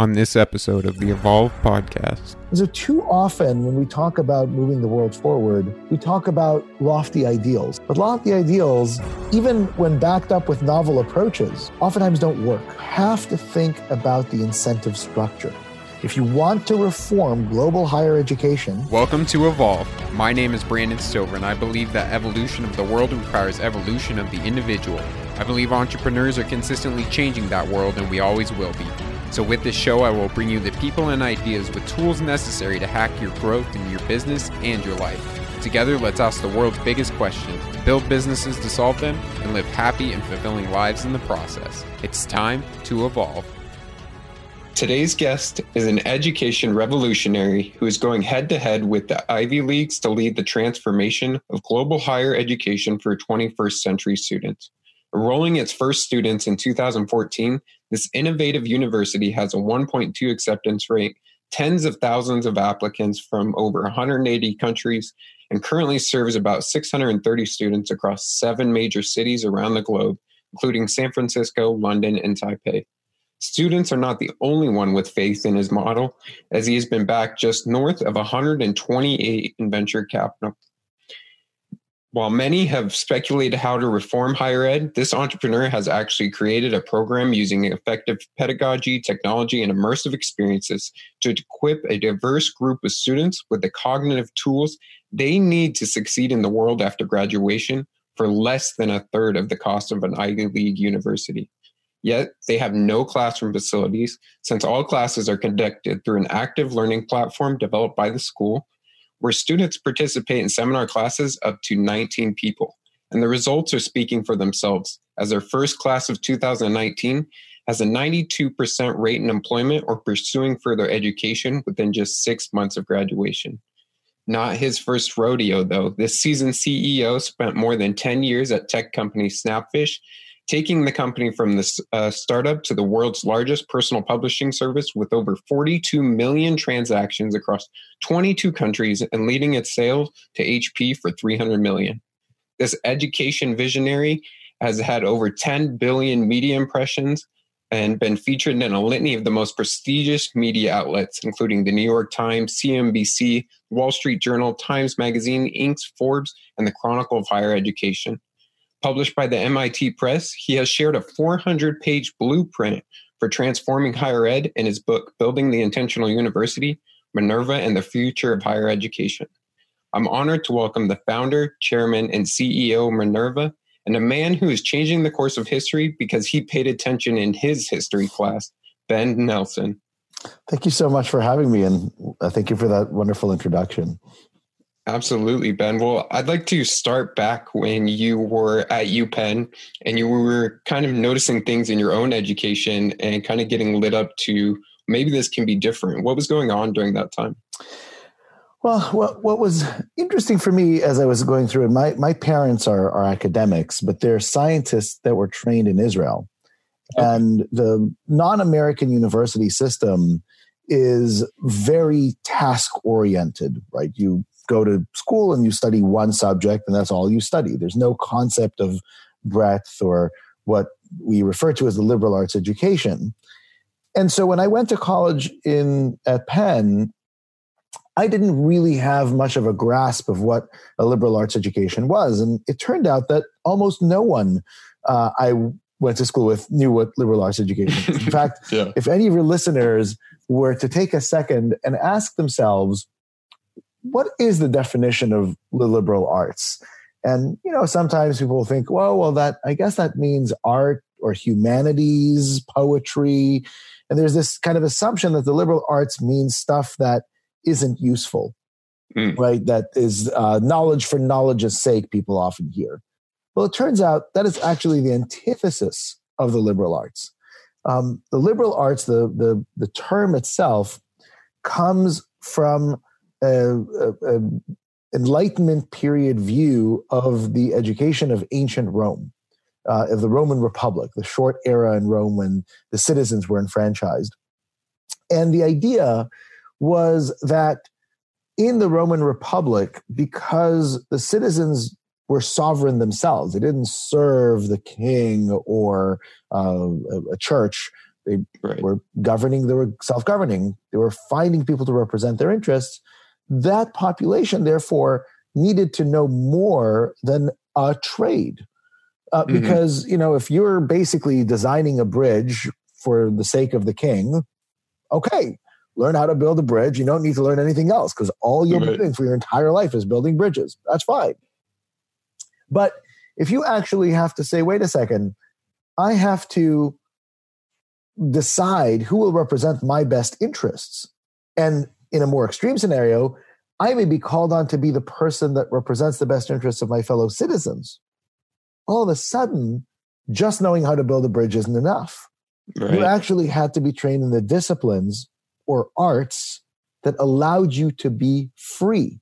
on this episode of the Evolve podcast. So, too often when we talk about moving the world forward, we talk about lofty ideals. But lofty ideals, even when backed up with novel approaches, oftentimes don't work. You have to think about the incentive structure. If you want to reform global higher education, welcome to Evolve. My name is Brandon Stover, and I believe that evolution of the world requires evolution of the individual. I believe entrepreneurs are consistently changing that world, and we always will be. So, with this show, I will bring you the people and ideas with tools necessary to hack your growth in your business and your life. Together, let's ask the world's biggest questions, build businesses to solve them, and live happy and fulfilling lives in the process. It's time to evolve. Today's guest is an education revolutionary who is going head to head with the Ivy Leagues to lead the transformation of global higher education for 21st century students. Enrolling its first students in 2014, this innovative university has a 1.2 acceptance rate, tens of thousands of applicants from over 180 countries, and currently serves about 630 students across seven major cities around the globe, including San Francisco, London, and Taipei. Students are not the only one with faith in his model, as he has been backed just north of 128 in venture capital. While many have speculated how to reform higher ed, this entrepreneur has actually created a program using effective pedagogy, technology, and immersive experiences to equip a diverse group of students with the cognitive tools they need to succeed in the world after graduation for less than a third of the cost of an Ivy League university. Yet they have no classroom facilities since all classes are conducted through an active learning platform developed by the school where students participate in seminar classes up to 19 people. And the results are speaking for themselves, as their first class of 2019 has a 92% rate in employment or pursuing further education within just six months of graduation. Not his first rodeo, though. This seasoned CEO spent more than 10 years at tech company Snapfish taking the company from this uh, startup to the world's largest personal publishing service with over 42 million transactions across 22 countries and leading its sales to HP for 300 million. This education visionary has had over 10 billion media impressions and been featured in a litany of the most prestigious media outlets, including the New York Times, CNBC, Wall Street Journal, Times Magazine, Inc., Forbes, and the Chronicle of Higher Education published by the MIT Press, he has shared a 400 page blueprint for transforming higher ed in his book, Building the Intentional University Minerva and the Future of Higher Education. I'm honored to welcome the founder, chairman, and CEO Minerva, and a man who is changing the course of history because he paid attention in his history class, Ben Nelson. Thank you so much for having me, and thank you for that wonderful introduction. Absolutely, Ben. Well, I'd like to start back when you were at UPenn and you were kind of noticing things in your own education and kind of getting lit up to maybe this can be different. What was going on during that time? Well, what, what was interesting for me as I was going through it, my, my parents are, are academics, but they're scientists that were trained in Israel. Okay. And the non American university system is very task oriented, right? You go to school and you study one subject and that's all you study. There's no concept of breadth or what we refer to as the liberal arts education. And so when I went to college in at Penn, I didn't really have much of a grasp of what a liberal arts education was. And it turned out that almost no one uh, I went to school with knew what liberal arts education is. In fact, yeah. if any of your listeners were to take a second and ask themselves, what is the definition of the liberal arts? And you know, sometimes people think, well, well, that I guess that means art or humanities, poetry, and there's this kind of assumption that the liberal arts means stuff that isn't useful, mm. right? That is uh, knowledge for knowledge's sake. People often hear. Well, it turns out that is actually the antithesis of the liberal arts. Um, the liberal arts, the, the the term itself, comes from a, a, a Enlightenment period view of the education of ancient Rome, uh, of the Roman Republic, the short era in Rome when the citizens were enfranchised. And the idea was that in the Roman Republic, because the citizens were sovereign themselves, they didn't serve the king or uh, a church They right. were governing, they were self governing, they were finding people to represent their interests. That population, therefore, needed to know more than a trade. Uh, mm-hmm. Because, you know, if you're basically designing a bridge for the sake of the king, okay, learn how to build a bridge. You don't need to learn anything else because all you'll right. be doing for your entire life is building bridges. That's fine. But if you actually have to say, wait a second, I have to decide who will represent my best interests. And in a more extreme scenario, I may be called on to be the person that represents the best interests of my fellow citizens. All of a sudden, just knowing how to build a bridge isn't enough. Right. You actually had to be trained in the disciplines or arts that allowed you to be free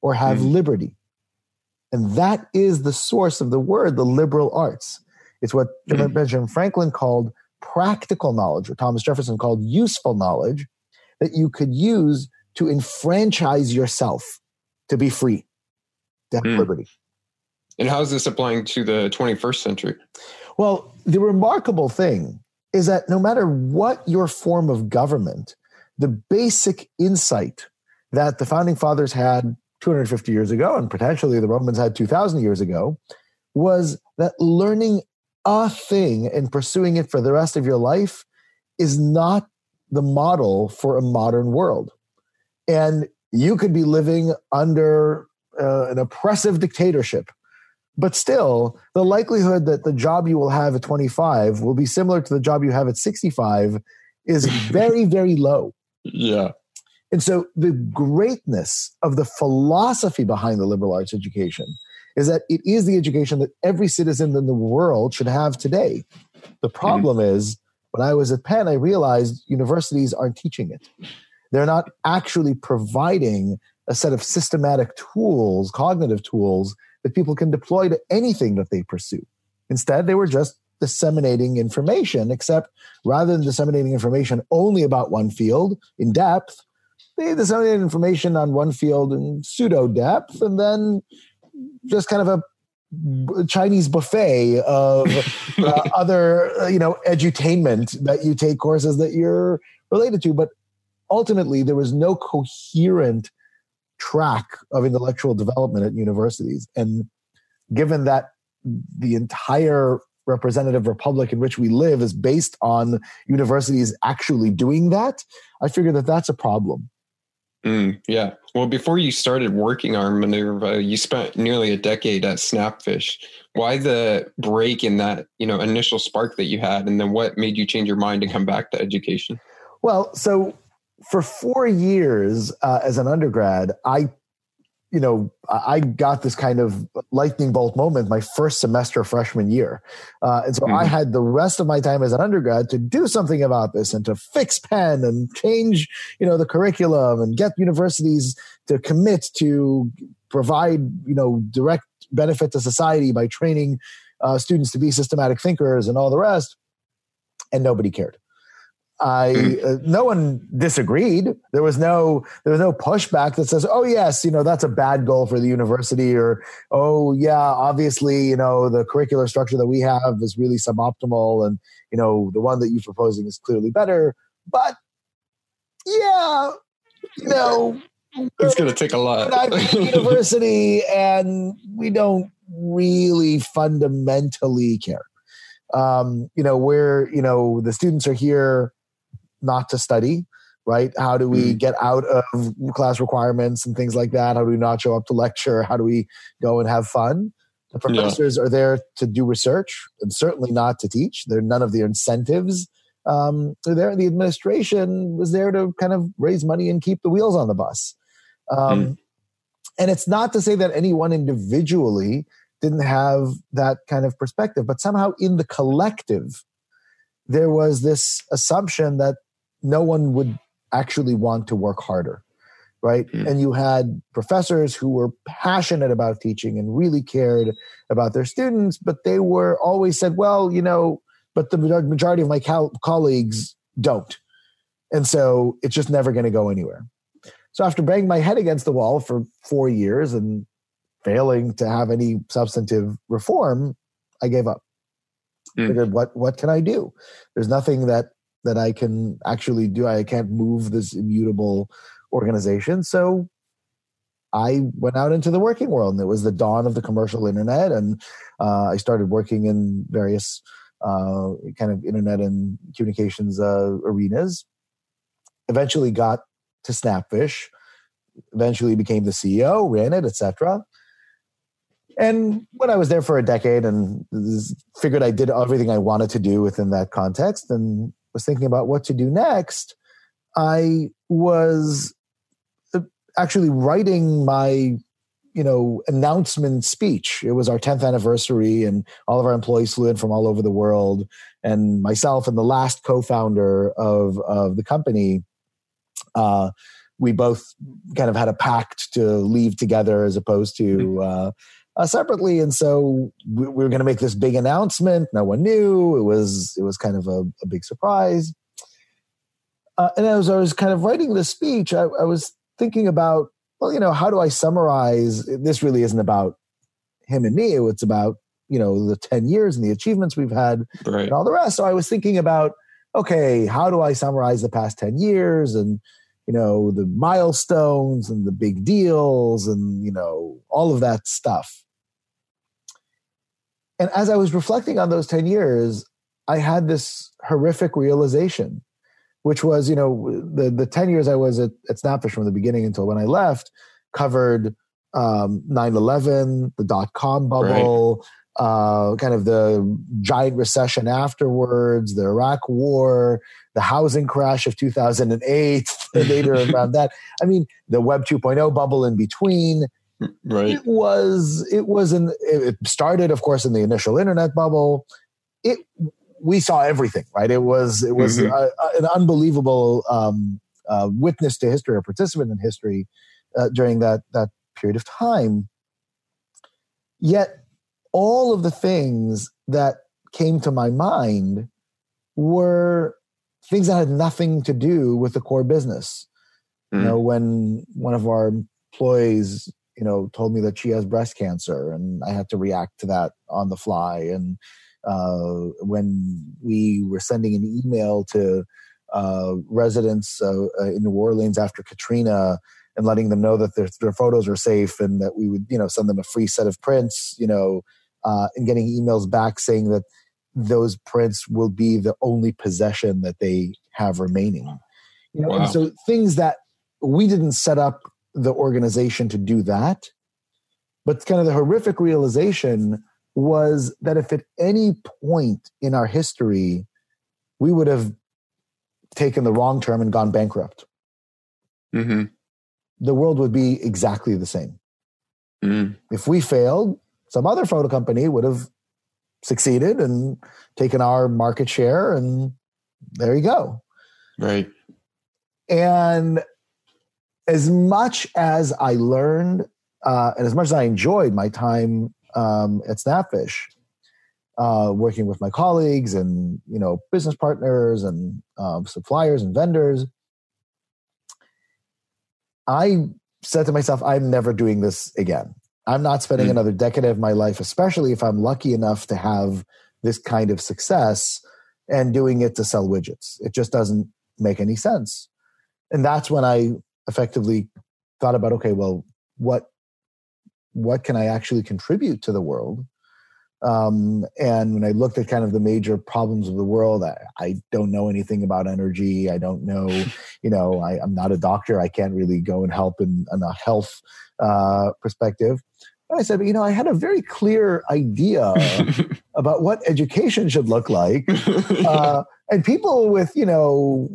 or have mm. liberty. And that is the source of the word, the liberal arts. It's what mm. Benjamin Franklin called practical knowledge, or Thomas Jefferson called useful knowledge, that you could use to enfranchise yourself to be free, to have mm. liberty. And how is this applying to the 21st century? Well, the remarkable thing is that no matter what your form of government, the basic insight that the founding fathers had 250 years ago, and potentially the Romans had 2,000 years ago, was that learning a thing and pursuing it for the rest of your life is not the model for a modern world. And you could be living under uh, an oppressive dictatorship but still, the likelihood that the job you will have at 25 will be similar to the job you have at 65 is very, very low. Yeah. And so the greatness of the philosophy behind the liberal arts education is that it is the education that every citizen in the world should have today. The problem mm-hmm. is, when I was at Penn, I realized universities aren't teaching it. They're not actually providing a set of systematic tools, cognitive tools that people can deploy to anything that they pursue. Instead, they were just disseminating information, except rather than disseminating information only about one field in depth, they disseminated information on one field in pseudo depth and then just kind of a Chinese buffet of uh, other, uh, you know, edutainment that you take courses that you're related to. But ultimately, there was no coherent track of intellectual development at universities. And given that the entire representative republic in which we live is based on universities actually doing that, I figure that that's a problem. Mm, yeah. Well, before you started working on Minerva, you spent nearly a decade at Snapfish. Why the break in that, you know, initial spark that you had, and then what made you change your mind to come back to education? Well, so for four years uh, as an undergrad, I, you know, I got this kind of lightning bolt moment my first semester freshman year, uh, and so mm-hmm. I had the rest of my time as an undergrad to do something about this and to fix Penn and change, you know, the curriculum and get universities to commit to provide, you know, direct benefit to society by training uh, students to be systematic thinkers and all the rest, and nobody cared. I hmm. uh, no one disagreed. There was no there was no pushback that says, "Oh yes, you know that's a bad goal for the university," or "Oh yeah, obviously you know the curricular structure that we have is really suboptimal, and you know the one that you're proposing is clearly better." But yeah, you know, it's going to take a lot. university, and we don't really fundamentally care. Um, you know, where you know the students are here not to study right? How do we mm. get out of class requirements and things like that? How do we not show up to lecture? How do we go and have fun? The professors yeah. are there to do research and certainly not to teach. They're none of the incentives um, they're there. The administration was there to kind of raise money and keep the wheels on the bus. Um, mm. and it's not to say that anyone individually didn't have that kind of perspective but somehow in the collective there was this assumption that no one would actually want to work harder right? Mm. and you had professors who were passionate about teaching and really cared about their students but they were always said well you know but the majority of my co- colleagues don't. And so it's just never going to go anywhere. So after banging my head against the wall for four years and failing to have any substantive reform i gave up. Mm. figured what what can i do? There's nothing that that I can actually do. I can't move this immutable organization. So I went out into the working world, and it was the dawn of the commercial internet. And uh, I started working in various uh, kind of internet and communications uh, arenas. Eventually, got to Snapfish. Eventually, became the CEO, ran it, etc. And when I was there for a decade and figured I did everything I wanted to do within that context, and was thinking about what to do next, I was uh, actually writing my you know announcement speech it was our 10th anniversary and all of our employees flew in from all over the world and myself and the last co-founder of of the company uh, we both kind of had a pact to leave together as opposed to mm-hmm. uh, uh, separately and so we, we were going to make this big announcement no one knew it was it was kind of a, a big surprise uh, and as i was kind of writing this speech I, I was thinking about well, you know, how do I summarize? This really isn't about him and me. It's about, you know, the 10 years and the achievements we've had right. and all the rest. So I was thinking about, okay, how do I summarize the past 10 years and, you know, the milestones and the big deals and, you know, all of that stuff. And as I was reflecting on those 10 years, I had this horrific realization which was you know the the 10 years i was at, at snapfish from the beginning until when i left covered um, 9-11 the dot-com bubble right. uh, kind of the giant recession afterwards the iraq war the housing crash of 2008 later around that i mean the web 2.0 bubble in between right it was it was an it started of course in the initial internet bubble it we saw everything, right? It was it was mm-hmm. a, a, an unbelievable um, uh, witness to history or participant in history uh, during that that period of time. Yet, all of the things that came to my mind were things that had nothing to do with the core business. Mm-hmm. You know, when one of our employees, you know, told me that she has breast cancer, and I had to react to that on the fly, and uh, when we were sending an email to uh, residents uh, uh, in New Orleans after Katrina and letting them know that their, their photos are safe and that we would, you know, send them a free set of prints, you know, uh, and getting emails back saying that those prints will be the only possession that they have remaining. You know, wow. and so things that we didn't set up the organization to do that, but kind of the horrific realization was that if at any point in our history we would have taken the wrong term and gone bankrupt, mm-hmm. the world would be exactly the same. Mm. If we failed, some other photo company would have succeeded and taken our market share, and there you go. Right. And as much as I learned, uh, and as much as I enjoyed my time um, at Snapfish, uh, working with my colleagues and you know business partners and um, suppliers and vendors. I said to myself, I'm never doing this again. I'm not spending mm. another decade of my life, especially if I'm lucky enough to have this kind of success and doing it to sell widgets. It just doesn't make any sense. And that's when I effectively thought about okay, well, what what can I actually contribute to the world? Um, and when I looked at kind of the major problems of the world, I, I don't know anything about energy. I don't know, you know, I, am not a doctor. I can't really go and help in, in a health uh, perspective. But I said, you know, I had a very clear idea about what education should look like. Uh, and people with, you know,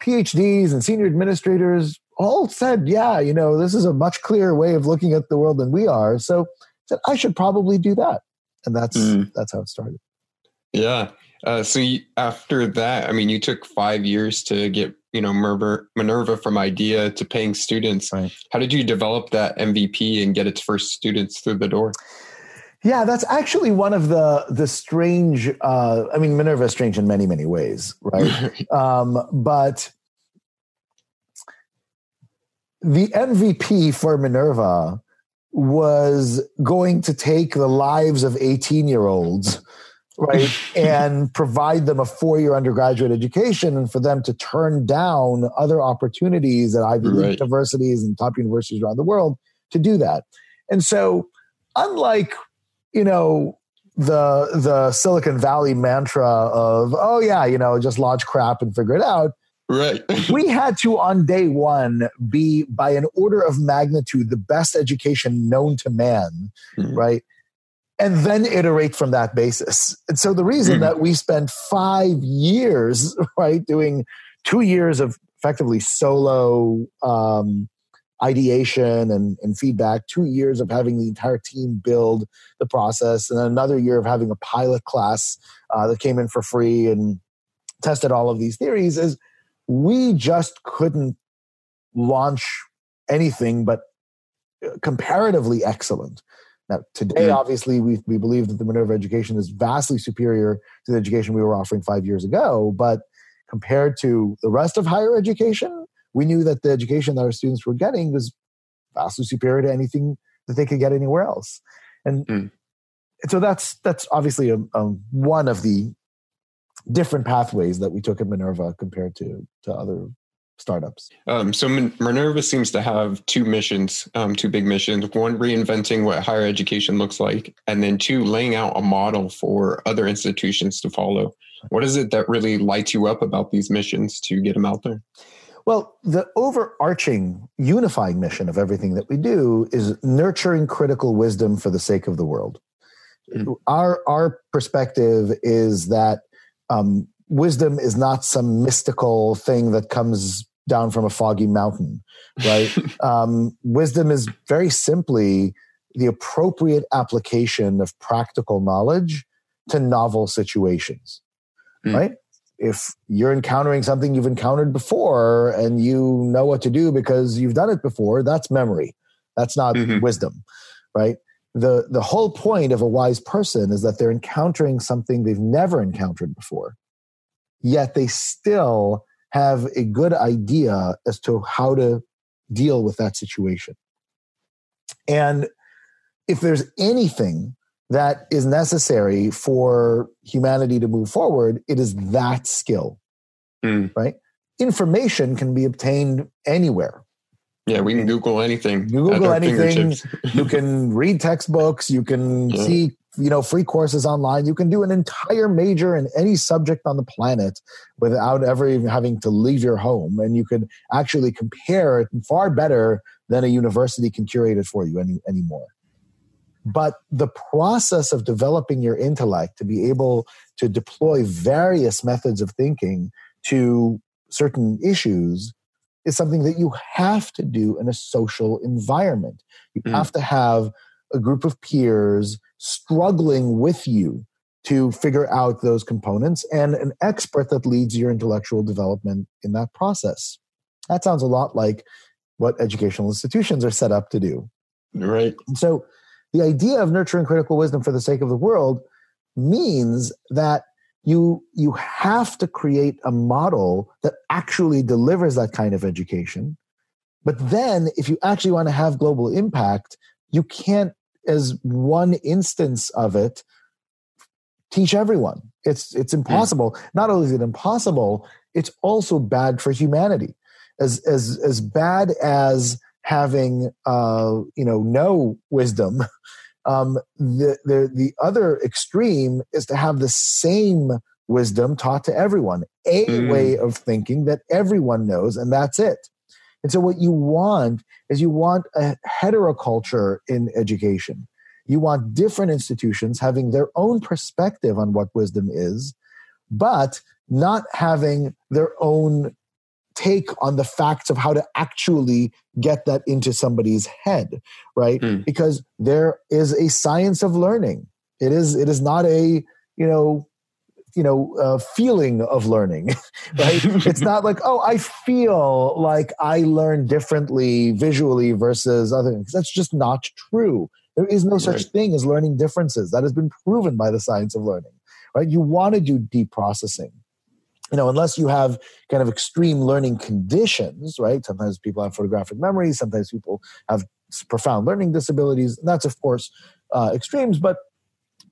PhDs and senior administrators all said, yeah, you know, this is a much clearer way of looking at the world than we are. So I said, I should probably do that. And that's mm. that's how it started. Yeah. Uh, so you, after that, I mean, you took five years to get, you know, Minerva, from idea to paying students. Right. How did you develop that MVP and get its first students through the door? Yeah, that's actually one of the the strange. Uh, I mean, Minerva is strange in many many ways, right? um, but the MVP for Minerva was going to take the lives of 18 year olds right? and provide them a four year undergraduate education and for them to turn down other opportunities at Ivy League right. universities and top universities around the world to do that. And so, unlike, you know, the the Silicon Valley mantra of, oh yeah, you know, just launch crap and figure it out. Right. we had to on day one be by an order of magnitude the best education known to man, mm-hmm. right? and then iterate from that basis. And so the reason mm. that we spent five years, right, doing two years of effectively solo um, ideation and, and feedback, two years of having the entire team build the process, and then another year of having a pilot class uh, that came in for free and tested all of these theories is we just couldn't launch anything but uh, comparatively excellent now, today, mm. obviously, we, we believe that the Minerva education is vastly superior to the education we were offering five years ago. But compared to the rest of higher education, we knew that the education that our students were getting was vastly superior to anything that they could get anywhere else. And mm. so that's that's obviously a, a, one of the different pathways that we took at Minerva compared to to other startups. Um, so Minerva seems to have two missions, um, two big missions. One, reinventing what higher education looks like, and then two, laying out a model for other institutions to follow. What is it that really lights you up about these missions to get them out there? Well, the overarching unifying mission of everything that we do is nurturing critical wisdom for the sake of the world. Mm-hmm. Our our perspective is that um, wisdom is not some mystical thing that comes down from a foggy mountain, right? um, wisdom is very simply the appropriate application of practical knowledge to novel situations, mm. right? If you're encountering something you've encountered before and you know what to do because you've done it before, that's memory. That's not mm-hmm. wisdom, right? The, the whole point of a wise person is that they're encountering something they've never encountered before, yet they still have a good idea as to how to deal with that situation. And if there's anything that is necessary for humanity to move forward, it is that skill, mm. right? Information can be obtained anywhere. Yeah, we can Google anything. You Google anything. you can read textbooks. You can yeah. see you know free courses online you can do an entire major in any subject on the planet without ever even having to leave your home and you could actually compare it far better than a university can curate it for you any, anymore but the process of developing your intellect to be able to deploy various methods of thinking to certain issues is something that you have to do in a social environment you mm. have to have a group of peers struggling with you to figure out those components and an expert that leads your intellectual development in that process. That sounds a lot like what educational institutions are set up to do. Right. And so the idea of nurturing critical wisdom for the sake of the world means that you you have to create a model that actually delivers that kind of education. But then if you actually want to have global impact, you can't as one instance of it teach everyone it's it's hmm. impossible mm. not only is it impossible it's also bad for humanity as as as bad as having uh you know no wisdom um the the the other extreme is to have the same wisdom taught to everyone a mm. way of thinking that everyone knows and that's it and so what you want is you want a heteroculture in education. You want different institutions having their own perspective on what wisdom is, but not having their own take on the facts of how to actually get that into somebody's head, right? Mm. Because there is a science of learning. It is it is not a, you know, you know uh, feeling of learning right it's not like oh i feel like i learn differently visually versus other things that's just not true there is no such right. thing as learning differences that has been proven by the science of learning right you want to do deep processing you know unless you have kind of extreme learning conditions right sometimes people have photographic memory sometimes people have profound learning disabilities and that's of course uh, extremes but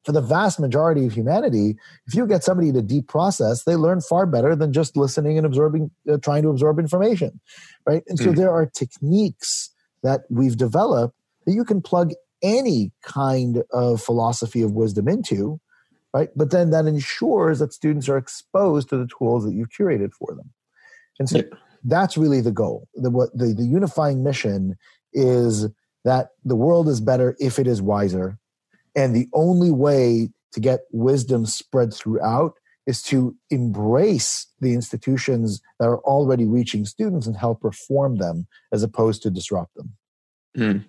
for the vast majority of humanity, if you get somebody to deep process, they learn far better than just listening and absorbing, uh, trying to absorb information, right? And so mm. there are techniques that we've developed that you can plug any kind of philosophy of wisdom into, right? But then that ensures that students are exposed to the tools that you've curated for them. And so yeah. that's really the goal. The, what the, the unifying mission is that the world is better if it is wiser. And the only way to get wisdom spread throughout is to embrace the institutions that are already reaching students and help reform them as opposed to disrupt them. Mm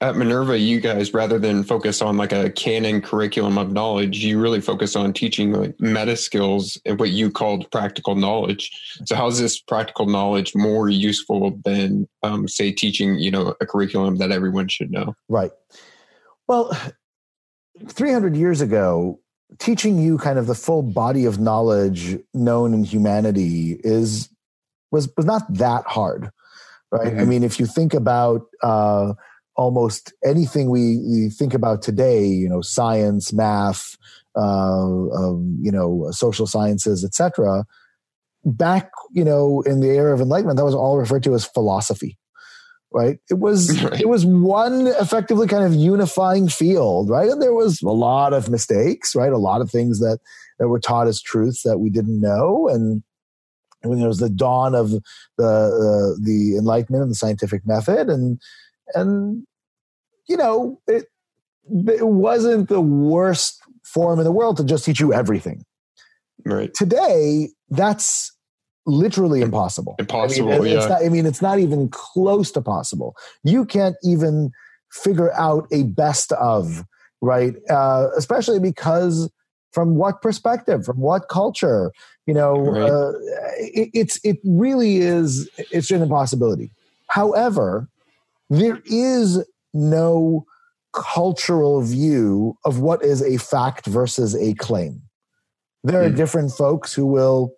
at Minerva, you guys, rather than focus on like a canon curriculum of knowledge, you really focus on teaching like meta skills and what you called practical knowledge. So, how is this practical knowledge more useful than, um, say, teaching you know a curriculum that everyone should know? Right. Well, 300 years ago, teaching you kind of the full body of knowledge known in humanity is was was not that hard, right? Mm-hmm. I mean, if you think about uh, almost anything we, we think about today, you know, science, math, uh, um, you know, social sciences, etc. Back, you know, in the era of enlightenment, that was all referred to as philosophy, right? It was it was one effectively kind of unifying field, right? And there was a lot of mistakes, right? A lot of things that that were taught as truths that we didn't know, and when there was the dawn of the uh, the enlightenment and the scientific method and and you know, it, it wasn't the worst form in the world to just teach you everything. Right. Today, that's literally impossible. Impossible. I mean, yeah. Not, I mean, it's not even close to possible. You can't even figure out a best of, right? Uh, especially because from what perspective, from what culture, you know, right. uh, it, it's it really is. It's an impossibility. However, there is no cultural view of what is a fact versus a claim. There are mm. different folks who will,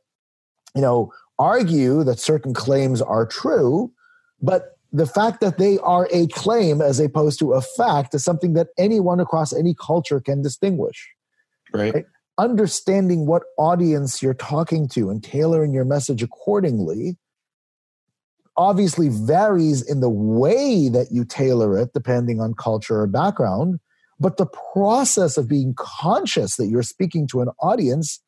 you know, argue that certain claims are true, but the fact that they are a claim as opposed to a fact is something that anyone across any culture can distinguish. Right. right? Understanding what audience you're talking to and tailoring your message accordingly obviously varies in the way that you tailor it depending on culture or background but the process of being conscious that you're speaking to an audience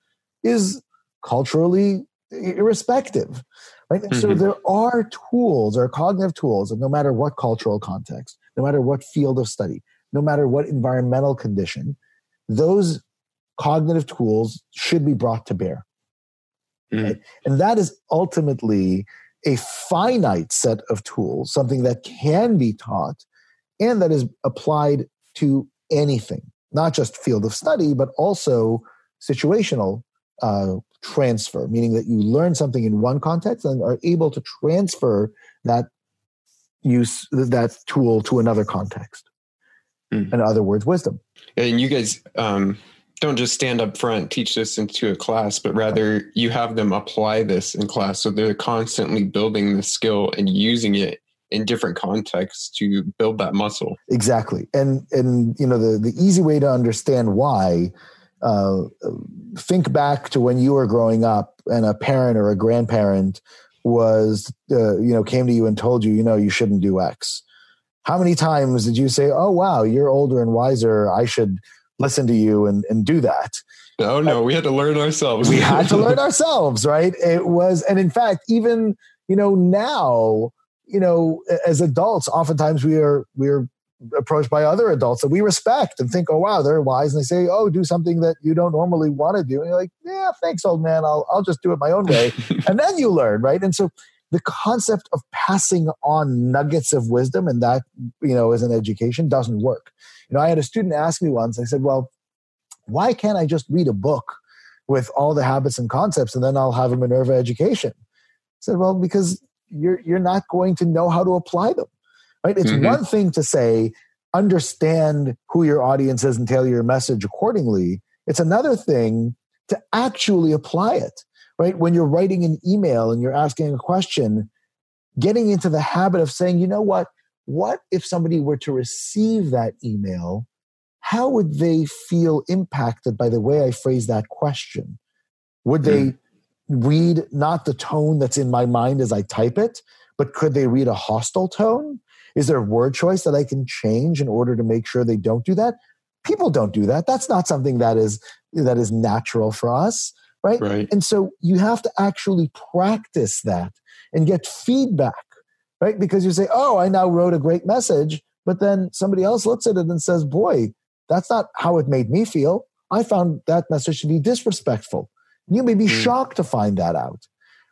is culturally irrespective right mm-hmm. so there are tools or cognitive tools and no matter what cultural context no matter what field of study no matter what environmental condition those cognitive tools should be brought to bear mm-hmm. right? and that is ultimately a finite set of tools, something that can be taught and that is applied to anything, not just field of study, but also situational uh, transfer, meaning that you learn something in one context and are able to transfer that use that tool to another context. Mm. In other words, wisdom. And you guys um, don't just stand up front, teach this into a class, but rather you have them apply this in class. So they're constantly building the skill and using it in different contexts to build that muscle. Exactly. And and you know the the easy way to understand why uh, think back to when you were growing up and a parent or a grandparent was uh, you know came to you and told you you know you shouldn't do x how many times did you say oh wow you're older and wiser i should listen to you and, and do that. No, no, we had to learn ourselves. we had to learn ourselves, right? It was, and in fact, even you know now, you know, as adults, oftentimes we are we are approached by other adults that we respect and think, oh wow, they're wise, and they say, oh, do something that you don't normally want to do, and you're like, yeah, thanks, old man, I'll I'll just do it my own way, and then you learn, right? And so the concept of passing on nuggets of wisdom and that you know as an education doesn't work you know i had a student ask me once i said well why can't i just read a book with all the habits and concepts and then i'll have a minerva education i said well because you're you're not going to know how to apply them right it's mm-hmm. one thing to say understand who your audience is and tailor your message accordingly it's another thing to actually apply it right? When you're writing an email and you're asking a question, getting into the habit of saying, you know what? What if somebody were to receive that email? how would they feel impacted by the way I phrase that question? Would they mm. read not the tone that's in my mind as I type it, but could they read a hostile tone? Is there a word choice that I can change in order to make sure they don't do that? People don't do that. That's not something that is that is natural for us, right? right. And so you have to actually practice that and get feedback, right? Because you say, "Oh, I now wrote a great message," but then somebody else looks at it and says, "Boy, that's not how it made me feel. I found that message to be disrespectful." You may be mm. shocked to find that out,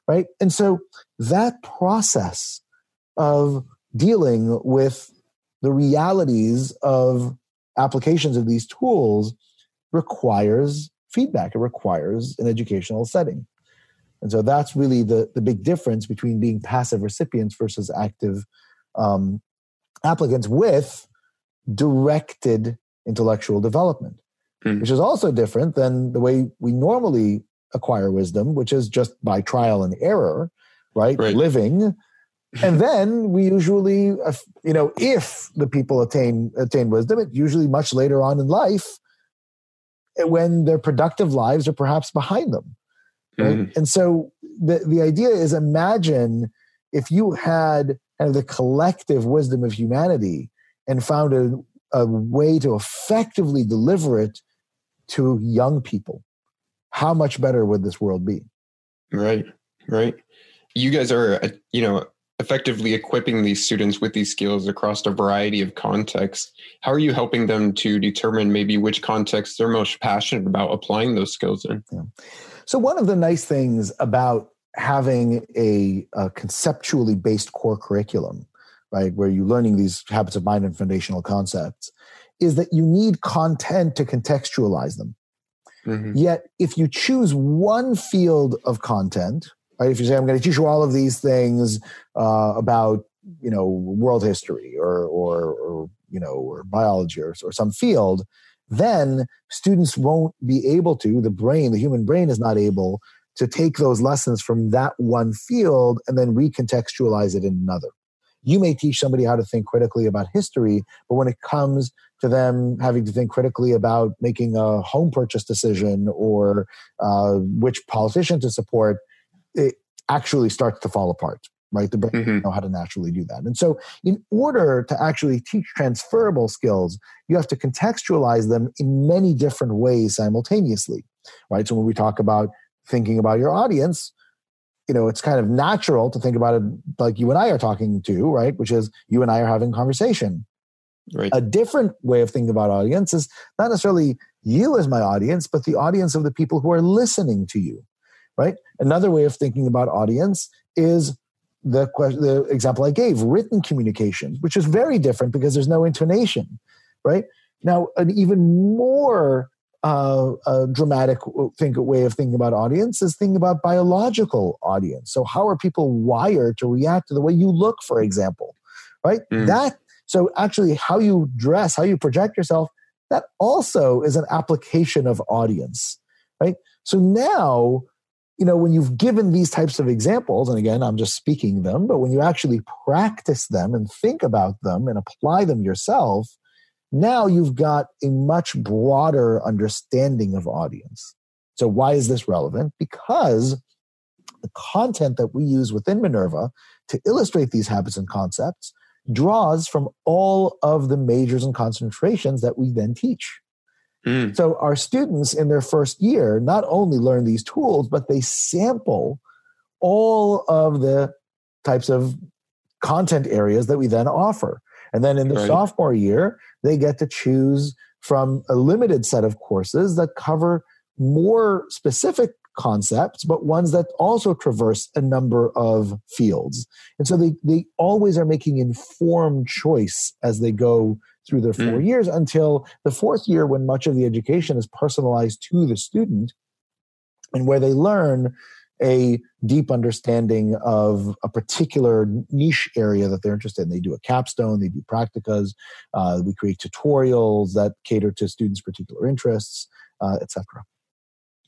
right? And so that process of dealing with the realities of applications of these tools requires feedback. It requires an educational setting. And so that's really the, the big difference between being passive recipients versus active um, applicants with directed intellectual development, mm. which is also different than the way we normally acquire wisdom, which is just by trial and error, right? right. Living. and then we usually, you know, if the people attain attain wisdom, it's usually much later on in life eh, when their productive lives are perhaps behind them. Right? Mm. And so the, the idea is imagine if you had kind of the collective wisdom of humanity and found a, a way to effectively deliver it to young people how much better would this world be? Right, right. You guys are, uh, you know, effectively equipping these students with these skills across a variety of contexts. How are you helping them to determine maybe which context they're most passionate about applying those skills in? Yeah. So, one of the nice things about having a, a, conceptually based core curriculum, right, where you're learning these habits of mind and foundational concepts, is that you need content to contextualize them. Mm-hmm. Yet, if you choose one field of content, right? If you say I'm going to teach you all of these things uh, about you know world history or or, or you know or biology or, or some field, then students won't be able to. The brain, the human brain, is not able to take those lessons from that one field and then recontextualize it in another. You may teach somebody how to think critically about history, but when it comes to them having to think critically about making a home purchase decision or uh, which politician to support, it actually starts to fall apart right? The brain mm-hmm. know how to naturally do that. And so, in order to actually teach transferable skills, you have to contextualize them in many different ways simultaneously, right? So, when we talk about thinking about your audience, you know, it's kind of natural to think about it like you and I are talking to, right? Which is you and I are having conversation. Right. A different way of thinking about audience is not necessarily you as my audience, but the audience of the people who are listening to you, right? Another way of thinking about audience is the question, the example I gave, written communication, which is very different because there's no intonation, right? Now, an even more uh, a dramatic think way of thinking about audience is thinking about biological audience. So, how are people wired to react to the way you look, for example, right? Mm. That so actually, how you dress, how you project yourself, that also is an application of audience, right? So now, you know, when you've given these types of examples, and again, I'm just speaking them, but when you actually practice them and think about them and apply them yourself, now you've got a much broader understanding of audience. So, why is this relevant? Because the content that we use within Minerva to illustrate these habits and concepts draws from all of the majors and concentrations that we then teach. Mm. So our students in their first year not only learn these tools, but they sample all of the types of content areas that we then offer. And then in the right. sophomore year, they get to choose from a limited set of courses that cover more specific concepts, but ones that also traverse a number of fields. And so they, they always are making informed choice as they go through their four mm. years until the fourth year when much of the education is personalized to the student and where they learn a deep understanding of a particular niche area that they're interested in. They do a capstone, they do practicas, uh, we create tutorials that cater to students' particular interests, uh, etc.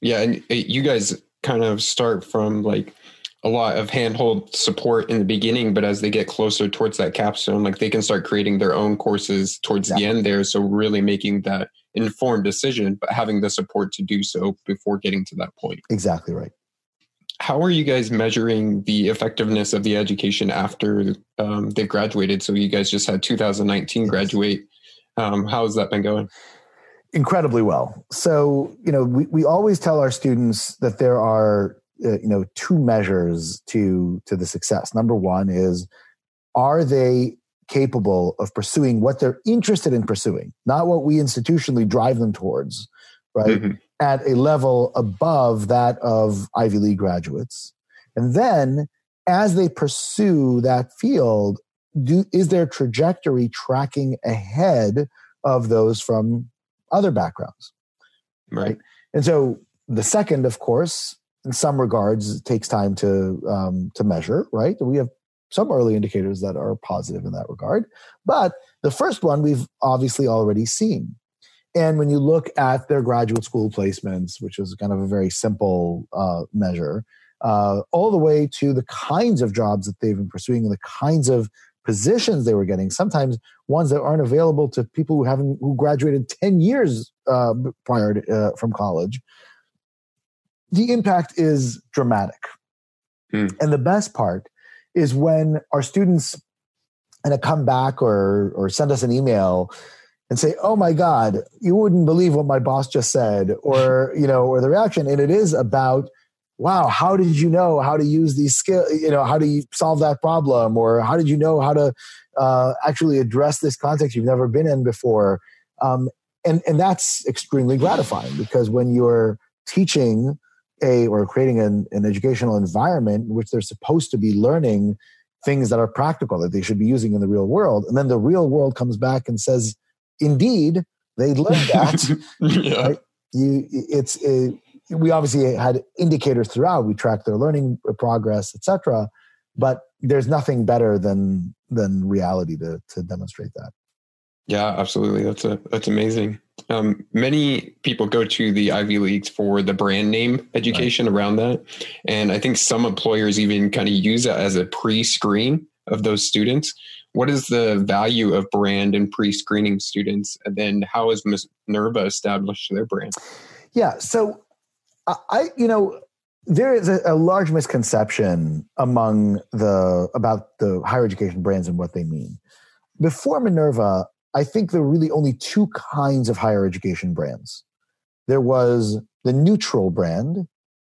Yeah, and you guys kind of start from like a lot of handhold support in the beginning, but as they get closer towards that capstone, like they can start creating their own courses towards the end there. So really making that informed decision, but having the support to do so before getting to that point. Exactly right. How are you guys measuring the effectiveness of the education after um, they've graduated? So you guys just had 2019 graduate. Um, how has that been going? Incredibly well. So, you know, we, we always tell our students that there are uh, you know two measures to to the success number one is are they capable of pursuing what they're interested in pursuing not what we institutionally drive them towards right mm-hmm. at a level above that of ivy league graduates and then as they pursue that field do is their trajectory tracking ahead of those from other backgrounds right, right? and so the second of course in some regards it takes time to um, to measure right? We have some early indicators that are positive in that regard but the first one we've obviously already seen. And when you look at their graduate school placements which is kind of a very simple uh, measure uh, all the way to the kinds of jobs that they've been pursuing and the kinds of positions they were getting sometimes ones that aren't available to people who haven't who graduated 10 years uh, prior to, uh, from college the impact is dramatic. Mm. And the best part is when our students of come back or or send us an email and say, "Oh my God, you wouldn't believe what my boss just said," or you know, or the reaction. And it is about, "Wow, how did you know how to use these skills? You know, how do you solve that problem, or how did you know how to uh, actually address this context you've never been in before?" Um, and and that's extremely gratifying because when you're teaching a or creating an, an educational environment in which they're supposed to be learning things that are practical that they should be using in the real world. And then the real world comes back and says indeed they learned that. Yeah. right? you it's it, we obviously had indicators throughout. We tracked their learning progress etc but there's nothing better than than reality to to demonstrate that yeah absolutely that's a that's amazing um, many people go to the Ivy Leagues for the brand name education right. around that. And I think some employers even kind of use that as a pre screen of those students. What is the value of brand and pre screening students? And then how has Minerva established their brand? Yeah. So I, you know, there is a, a, large misconception among the about the higher education brands and what they mean. Before Minerva, I think there were really only two kinds of higher education brands. There was the neutral brand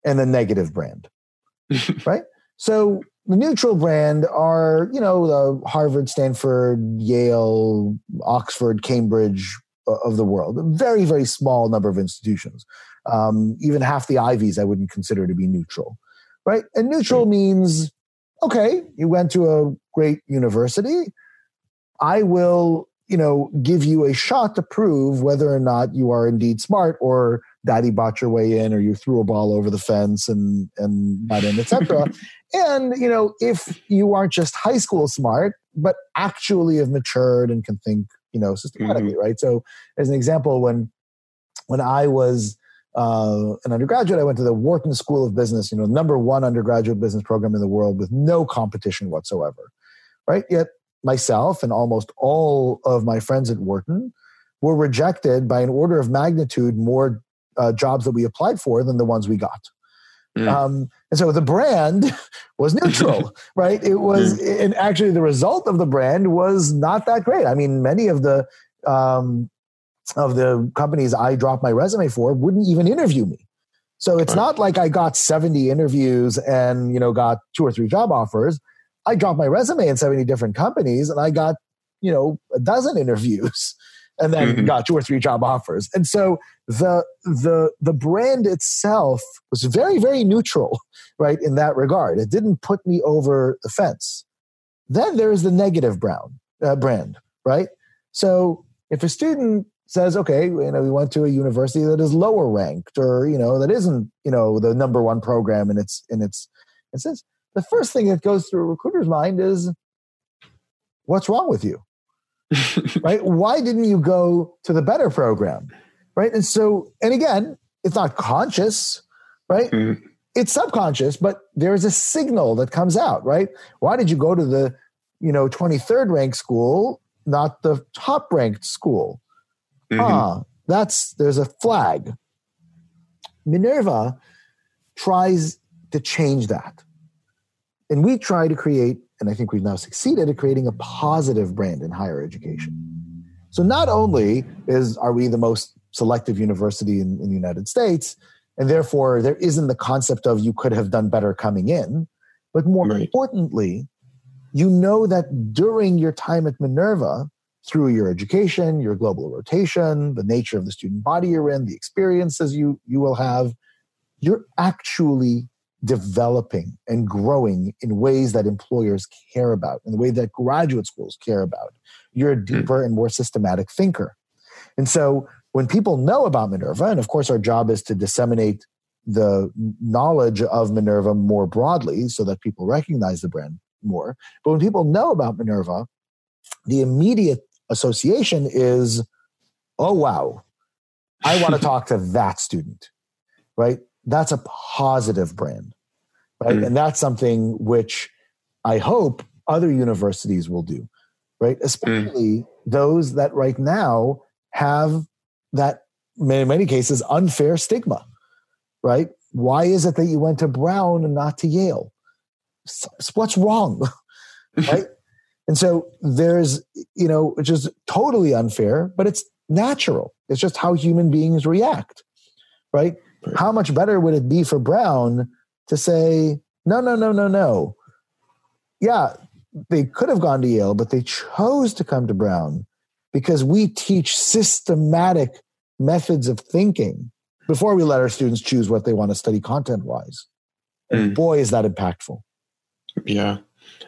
and the negative brand, right? So the neutral brand are, you know, the Harvard, Stanford, Yale, Oxford, Cambridge of the world. A very, very small number of institutions. Um, even half the Ivies I wouldn't consider to be neutral, right? And neutral means, okay, you went to a great university. I will you know, give you a shot to prove whether or not you are indeed smart or daddy bought your way in or you threw a ball over the fence and and got in, etc. and you know, if you aren't just high school smart, but actually have matured and can think, you know, systematically, mm-hmm. right? So, as an example, when when I was uh, an undergraduate, I went to the Wharton School of Business, you know, number one undergraduate business program in the world with no competition whatsoever, right? Yet myself and almost all of my friends at Wharton were rejected by an order of magnitude more uh, jobs that we applied for than the ones we got. Mm. Um, and so the brand was neutral, right? It was, mm. and actually the result of the brand was not that great. I mean, many of the um, of the companies I dropped my resume for wouldn't even interview me. So it's right. not like I got 70 interviews and you know got two or three job offers. I dropped my resume in 70 different companies and I got, you know, a dozen interviews and then mm-hmm. got two or three job offers. And so the the the brand itself was very very neutral, right? In that regard, it didn't put me over the fence. Then there is the negative brown uh, brand, right? So if a student says, okay, you know, we went to a university that is lower ranked, or you know, that isn't, you know, the number one program in its in its instance, the first thing that goes through a recruiter's mind is what's wrong with you right why didn't you go to the better program right and so and again it's not conscious right mm-hmm. it's subconscious, but there's a signal that comes out, right? Why did you go to the, you know, 23rd ranked school, not the top ranked school? Mm-hmm. Ah, that's there's a flag. Minerva tries to change that. And we try to create, and I think we've now succeeded at creating a positive brand in higher education. So not only is are we the most selective university in, in the United States, and therefore there isn't the concept of you could have done better coming in, but more right. importantly, you know that during your time at Minerva, through your education, your global rotation, the nature of the student body you're in, the experiences you, you will have, you're actually developing and growing in ways that employers care about, in the way that graduate schools care about. You're a hmm. deeper and more systematic thinker. And so when people know about Minerva, and of course our job is to disseminate the knowledge of Minerva more broadly so that people recognize the brand more. But when people know about Minerva, the immediate association is, oh, wow, I want to talk to that student, right? That's a positive brand, right? Mm. And that's something which I hope other universities will do, right? Especially mm. those that right now have that, in many cases, unfair stigma, right? Why is it that you went to Brown and not to Yale? What's wrong, right? And so there's, you know, which is totally unfair, but it's natural. It's just how human beings react, right? How much better would it be for Brown to say, no, no, no, no, no. Yeah, they could have gone to Yale, but they chose to come to Brown because we teach systematic methods of thinking before we let our students choose what they want to study content wise. Mm. boy, is that impactful. Yeah.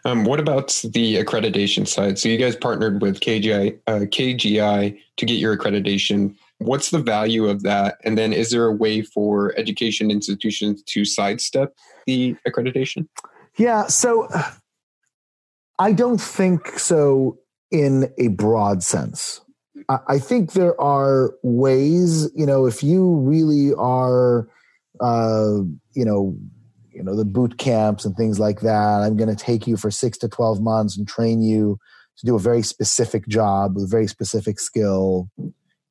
Um, what about the accreditation side? So you guys partnered with KGI, uh, KGI to get your accreditation. What's the value of that? And then is there a way for education institutions to sidestep the accreditation? Yeah, so I don't think so in a broad sense. I think there are ways, you know, if you really are, uh, you know, you know the boot camps and things like that i'm going to take you for 6 to 12 months and train you to do a very specific job with a very specific skill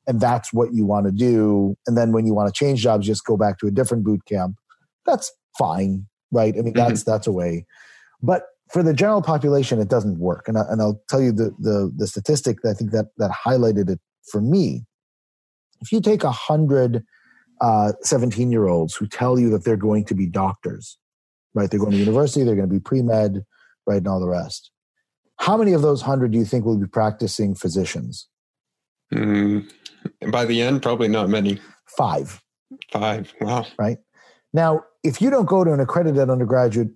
and that's what you want to do and then when you want to change jobs just go back to a different boot camp that's fine right i mean mm-hmm. that's that's a way but for the general population it doesn't work and, I, and i'll tell you the, the the statistic that i think that that highlighted it for me if you take a hundred 17 uh, year olds who tell you that they're going to be doctors, right? They're going to university, they're going to be pre med, right, and all the rest. How many of those 100 do you think will be practicing physicians? Mm, by the end, probably not many. Five. Five. Wow. Right. Now, if you don't go to an accredited undergraduate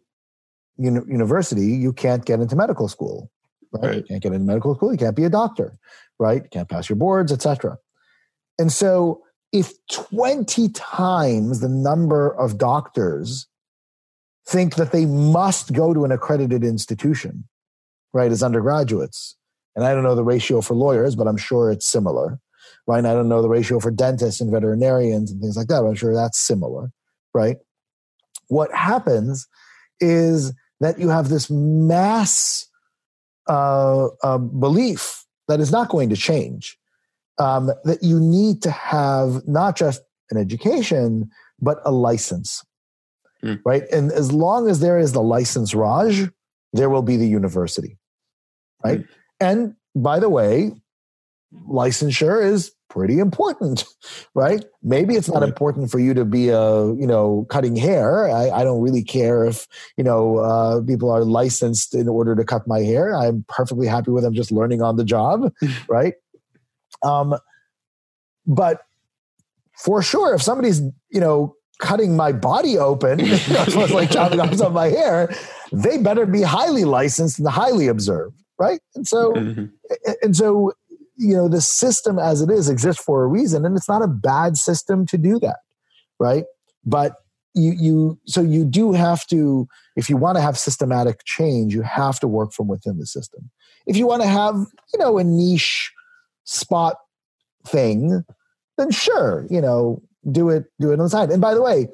uni- university, you can't get into medical school. Right? right? You can't get into medical school. You can't be a doctor. Right. You can't pass your boards, etc. And so if 20 times the number of doctors think that they must go to an accredited institution, right, as undergraduates, and I don't know the ratio for lawyers, but I'm sure it's similar, right? I don't know the ratio for dentists and veterinarians and things like that, but I'm sure that's similar, right? What happens is that you have this mass uh, uh, belief that is not going to change um, that you need to have not just an education, but a license, mm. right? And as long as there is the license Raj, there will be the university, right? Mm. And by the way, licensure is pretty important, right? Maybe it's not important for you to be a, you know, cutting hair. I, I don't really care if, you know, uh, people are licensed in order to cut my hair. I'm perfectly happy with them just learning on the job, right? Um, but for sure, if somebody's you know cutting my body open, like chopping off some of my hair, they better be highly licensed and highly observed, right? And so, mm-hmm. and so, you know, the system as it is exists for a reason, and it's not a bad system to do that, right? But you you so you do have to if you want to have systematic change, you have to work from within the system. If you want to have you know a niche spot thing, then sure, you know, do it, do it on the side. And by the way,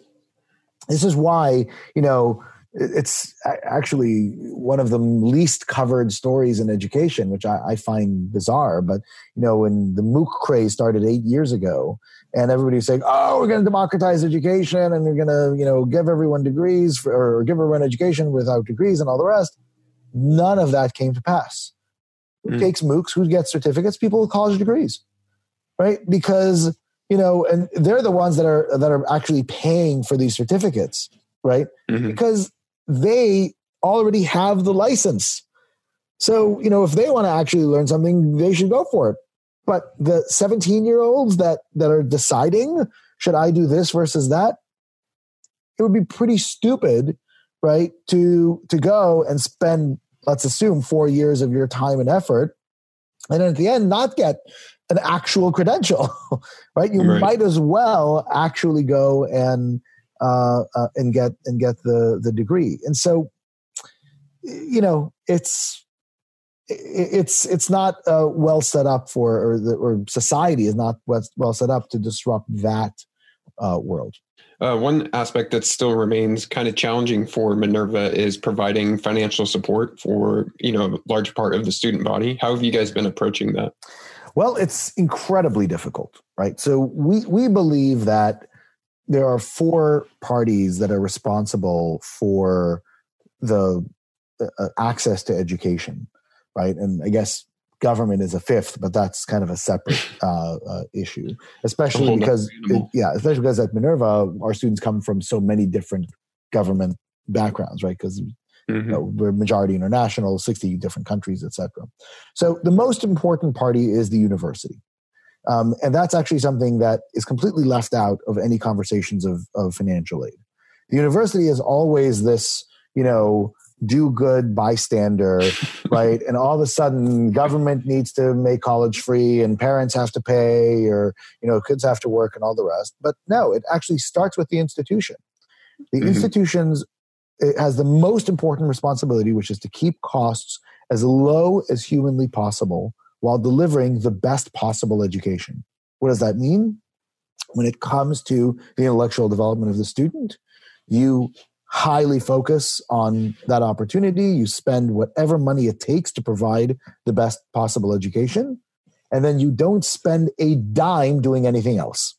this is why you know it's actually one of the least covered stories in education, which I, I, find bizarre. But you know, when the MOOC craze started eight years ago, and everybody's saying, "Oh, we're going to democratize education, and we're going to, you know, give everyone degrees for, or give everyone education without degrees and all the rest," none of that came to pass. Who mm. takes MOOCs? Who gets certificates? People with college degrees, right? Because you know, and they're the ones that are that are actually paying for these certificates, right? Mm-hmm. Because they already have the license. So, you know, if they want to actually learn something, they should go for it. But the 17 year olds that, that are deciding, should I do this versus that? It would be pretty stupid, right? To, to go and spend, let's assume four years of your time and effort. And at the end, not get an actual credential, right? You right. might as well actually go and uh, uh, and get and get the the degree. And so, you know, it's it's it's not uh, well set up for, or the or society is not well set up to disrupt that uh, world. Uh, one aspect that still remains kind of challenging for Minerva is providing financial support for you know a large part of the student body. How have you guys been approaching that? Well, it's incredibly difficult, right? So we we believe that there are four parties that are responsible for the uh, uh, access to education, right? And I guess government is a fifth, but that's kind of a separate uh, uh, issue, especially because, it, yeah, especially because at Minerva, our students come from so many different government backgrounds, right? Because mm-hmm. you know, we're majority international, 60 different countries, etc. So the most important party is the university. Um, and that's actually something that is completely left out of any conversations of, of financial aid. The university is always this, you know, do good bystander, right? And all of a sudden, government needs to make college free, and parents have to pay, or you know, kids have to work, and all the rest. But no, it actually starts with the institution. The mm-hmm. institutions it has the most important responsibility, which is to keep costs as low as humanly possible while delivering the best possible education. What does that mean? When it comes to the intellectual development of the student, you highly focus on that opportunity. You spend whatever money it takes to provide the best possible education. And then you don't spend a dime doing anything else.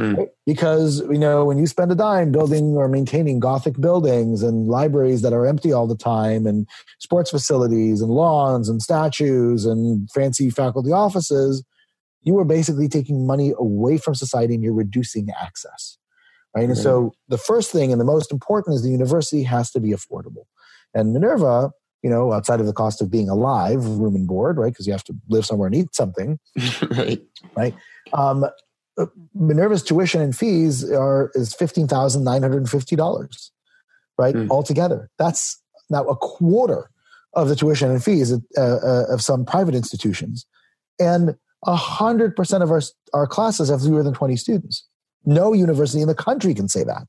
Mm. Because you know when you spend a dime building or maintaining Gothic buildings and libraries that are empty all the time, and sports facilities and lawns and statues and fancy faculty offices, you are basically taking money away from society and you're reducing access. Right? And so the first thing and the most important is the university has to be affordable. And Minerva, you know, outside of the cost of being alive, room and board, right? Because you have to live somewhere and eat something. right. Right. Um, Minerva's tuition and fees are is fifteen thousand nine hundred and fifty dollars, right? Mm. Altogether, that's now a quarter of the tuition and fees of, uh, uh, of some private institutions, and hundred percent of our our classes have fewer than twenty students. No university in the country can say that,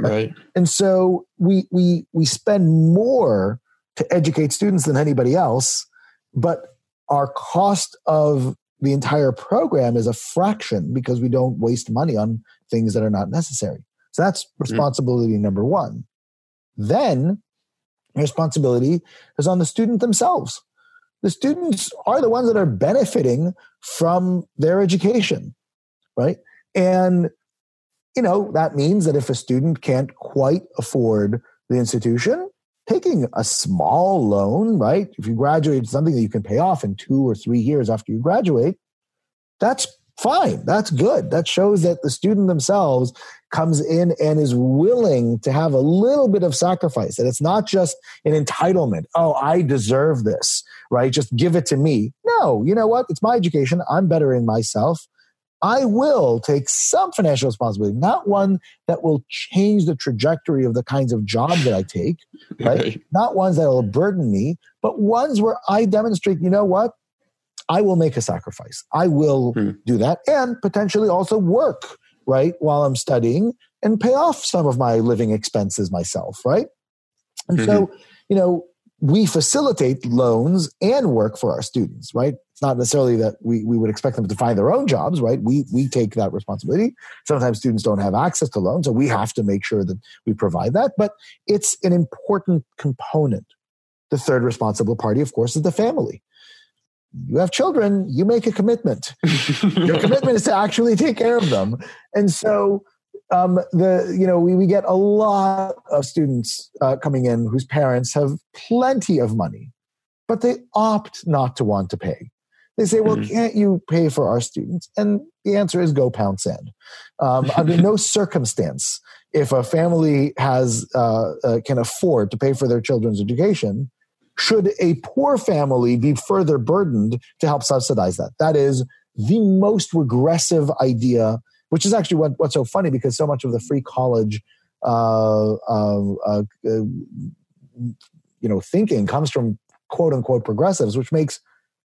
right? right. And so we we we spend more to educate students than anybody else, but our cost of the entire program is a fraction because we don't waste money on things that are not necessary. So that's mm-hmm. responsibility mm-hmm. number one. Then responsibility is on the student themselves. The students are the ones that are benefiting from their education, right? And, you know, that means that if a student can't quite afford the institution, taking a small loan, right? If you graduate, something that you can pay off in two or three years after you graduate, that's fine. That's good. That shows that the student themselves comes in and is willing to have a little bit of sacrifice. That it's not just an entitlement. Oh, I deserve this, right? Just give it to me. No, you know what? It's my education. I'm bettering myself. I will take some financial responsibility, not one that will change the trajectory of the kinds of jobs that I take, right? right. Not ones that will burden me, but ones where I demonstrate, you know what? I will make a sacrifice. I will hmm. do that and potentially also work, right, while I'm studying and pay off some of my living expenses myself, right? And mm-hmm. so, you know, we facilitate loans and work for our students, right? Not necessarily that we, we would expect them to find their own jobs, right? We, we take that responsibility. Sometimes students don't have access to loans, so we have to make sure that we provide that. But it's an important component. The third responsible party, of course, is the family. You have children, you make a commitment. Your commitment is to actually take care of them. And so um, the you know we, we get a lot of students uh, coming in whose parents have plenty of money but they opt not to want to pay they say well mm-hmm. can't you pay for our students? And the answer is go pound sand. Um, under no circumstance if a family has uh, uh, can afford to pay for their children's education should a poor family be further burdened to help subsidize that? That is the most regressive idea which is actually what, what's so funny because so much of the free college uh, uh, uh, you know thinking comes from quote unquote progressives which makes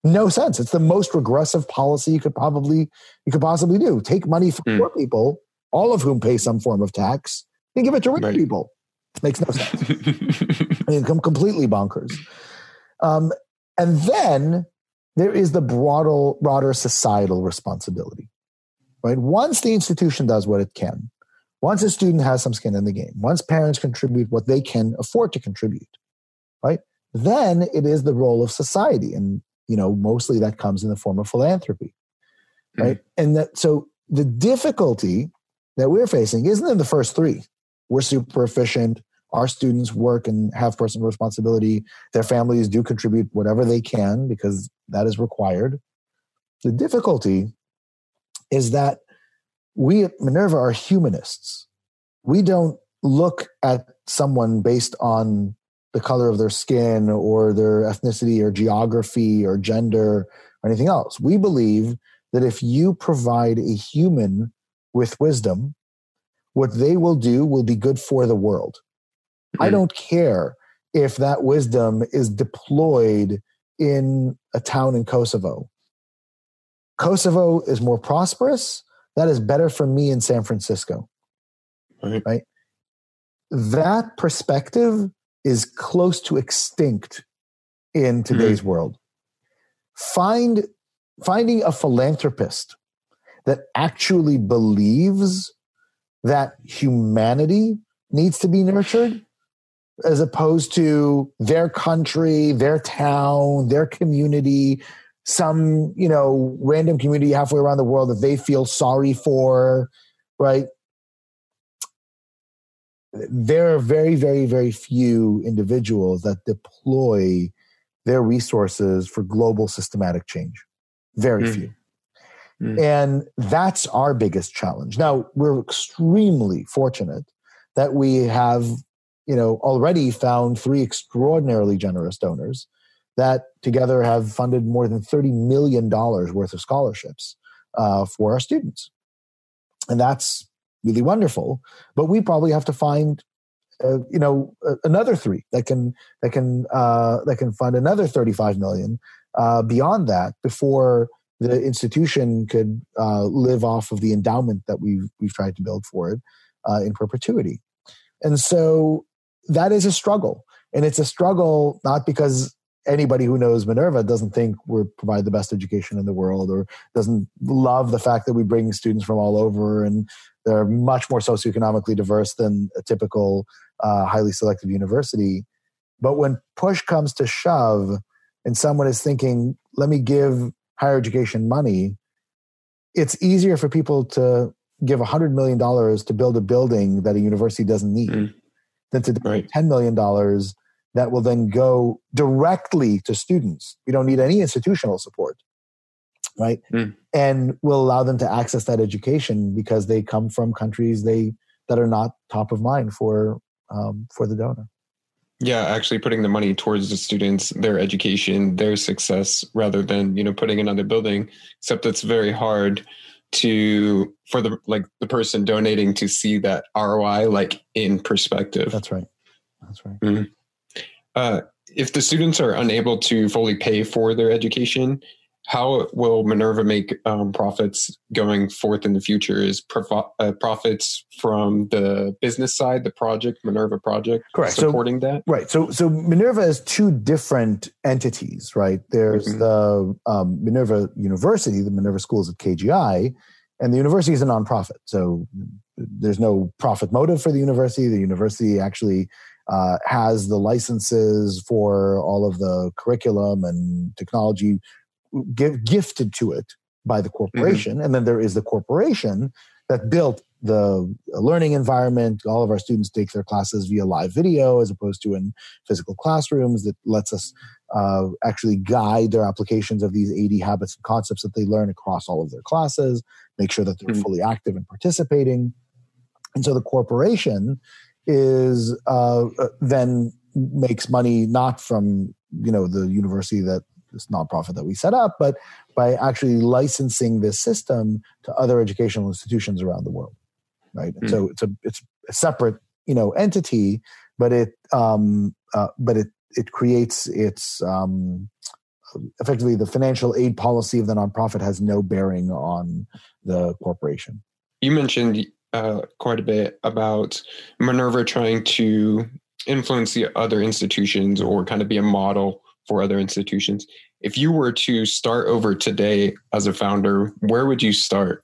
no sense it's the most regressive policy you could probably you could possibly do take money from mm. poor people all of whom pay some form of tax and give it to rich right. people makes no sense i mean completely bonkers um, and then there is the broader broader societal responsibility right? Once the institution does what it can, once a student has some skin in the game, once parents contribute what they can afford to contribute, right? Then it is the role of society. And, you know, mostly that comes in the form of philanthropy, hmm. right? Mm-hmm. And that, so the difficulty that we're facing isn't in the first three. We're super efficient. Our students work and have personal responsibility. Their families do contribute whatever they can because that is required. The difficulty is that we at Minerva are humanists. We don't look at someone based on the color of their skin or their ethnicity or geography or gender or anything else. We believe that if you provide a human with wisdom, what they will do will be good for the world. Mm-hmm. I don't care if that wisdom is deployed in a town in Kosovo Kosovo is more prosperous. That is better for me in San Francisco. Right. right? That perspective is close to extinct in today's mm-hmm. world. Find finding a philanthropist that actually believes that humanity needs to be nurtured as opposed to their country, their town, their community, some you know random community halfway around the world that they feel sorry for right there are very very very few individuals that deploy their resources for global systematic change very mm. few mm. and that's our biggest challenge now we're extremely fortunate that we have you know already found three extraordinarily generous donors that together have funded more than $30 million worth of scholarships uh, for our students. And that's really wonderful. But we probably have to find uh, you know another three that can that can uh, that can fund another 35 million uh, beyond that before the institution could uh, live off of the endowment that we've we've tried to build for it uh, in perpetuity and so that is a struggle and it's a struggle not because anybody who knows Minerva doesn't think we provide the best education in the world or doesn't love the fact that we bring students from all over and they're much more socioeconomically diverse than a typical uh, highly selective university. But when push comes to shove and someone is thinking, let me give higher education money, it's easier for people to give $100 million to build a building that a university doesn't need mm. than to right. $10 million that will then go directly to students. We don't need any institutional support, right? Mm. And will allow them to access that education because they come from countries they that are not top of mind for um, for the donor. Yeah, actually putting the money towards the students, their education, their success, rather than you know putting another building. Except it's very hard to for the like the person donating to see that ROI like in perspective. That's right. That's right. Mm-hmm. Uh, if the students are unable to fully pay for their education, how will Minerva make um, profits going forth in the future? Is prof- uh, profits from the business side, the project Minerva project, correct supporting so, that? Right. So so Minerva has two different entities. Right. There's mm-hmm. the um, Minerva University, the Minerva schools at KGI, and the university is a nonprofit. So there's no profit motive for the university. The university actually uh, has the licenses for all of the curriculum and technology give, gifted to it by the corporation. Mm-hmm. And then there is the corporation that built the learning environment. All of our students take their classes via live video as opposed to in physical classrooms that lets us uh, actually guide their applications of these 80 habits and concepts that they learn across all of their classes, make sure that they're mm-hmm. fully active and participating. And so the corporation is uh, uh then makes money not from you know the university that this nonprofit that we set up, but by actually licensing this system to other educational institutions around the world, right? Mm. So it's a it's a separate you know entity, but it um, uh, but it it creates its um, effectively the financial aid policy of the nonprofit has no bearing on the corporation. You mentioned uh, quite a bit about Minerva trying to influence the other institutions or kind of be a model for other institutions. If you were to start over today as a founder, where would you start?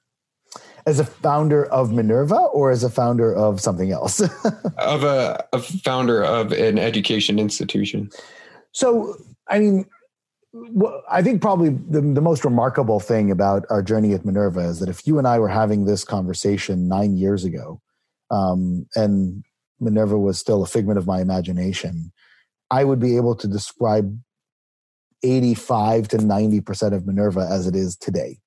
As a founder of Minerva or as a founder of something else? of a, a founder of an education institution. So, I mean, I think probably the, the most remarkable thing about our journey at Minerva is that if you and I were having this conversation nine years ago, um, and Minerva was still a figment of my imagination, I would be able to describe 85 to 90% of Minerva as it is today.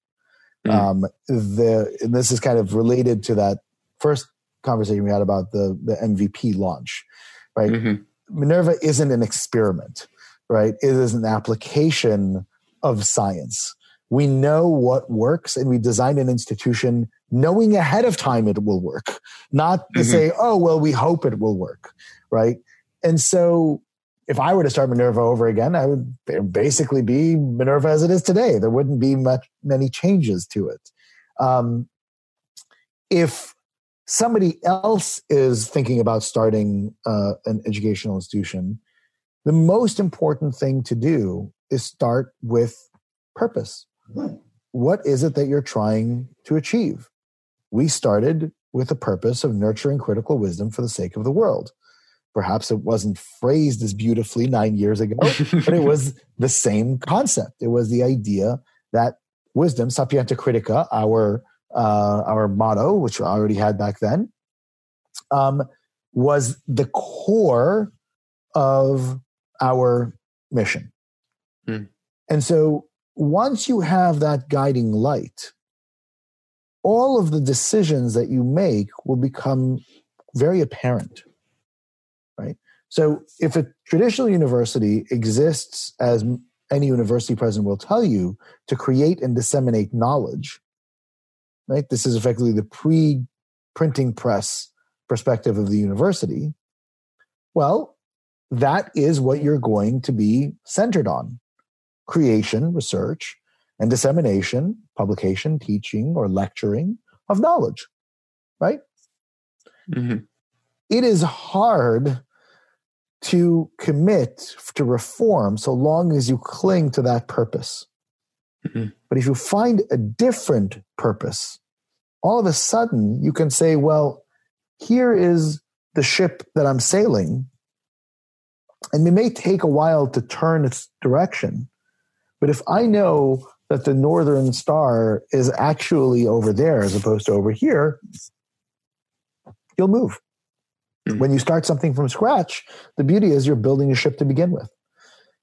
Mm. Um, the, and this is kind of related to that first conversation we had about the, the MVP launch, right? Mm-hmm. Minerva isn't an experiment, right? It is an application of science. We know what works and we design an institution knowing ahead of time it will work, not to mm-hmm. say, oh, well, we hope it will work, right? And so if I were to start Minerva over again, I would basically be Minerva as it is today. There wouldn't be much many changes to it. Um, if somebody else is thinking about starting uh, an educational institution, the most important thing to do is start with purpose. What is it that you're trying to achieve? We started with the purpose of nurturing critical wisdom for the sake of the world. Perhaps it wasn't phrased as beautifully nine years ago, but it was the same concept. It was the idea that wisdom, sapientia critica, our uh, our motto, which I already had back then, um, was the core of our mission. Hmm. And so once you have that guiding light, all of the decisions that you make will become very apparent. Right? So if a traditional university exists as any university president will tell you to create and disseminate knowledge, right? This is effectively the pre printing press perspective of the university. Well, that is what you're going to be centered on creation, research, and dissemination, publication, teaching, or lecturing of knowledge, right? Mm-hmm. It is hard to commit to reform so long as you cling to that purpose. Mm-hmm. But if you find a different purpose, all of a sudden you can say, well, here is the ship that I'm sailing. And it may take a while to turn its direction. But if I know that the northern star is actually over there as opposed to over here, you'll move. Mm-hmm. When you start something from scratch, the beauty is you're building a ship to begin with.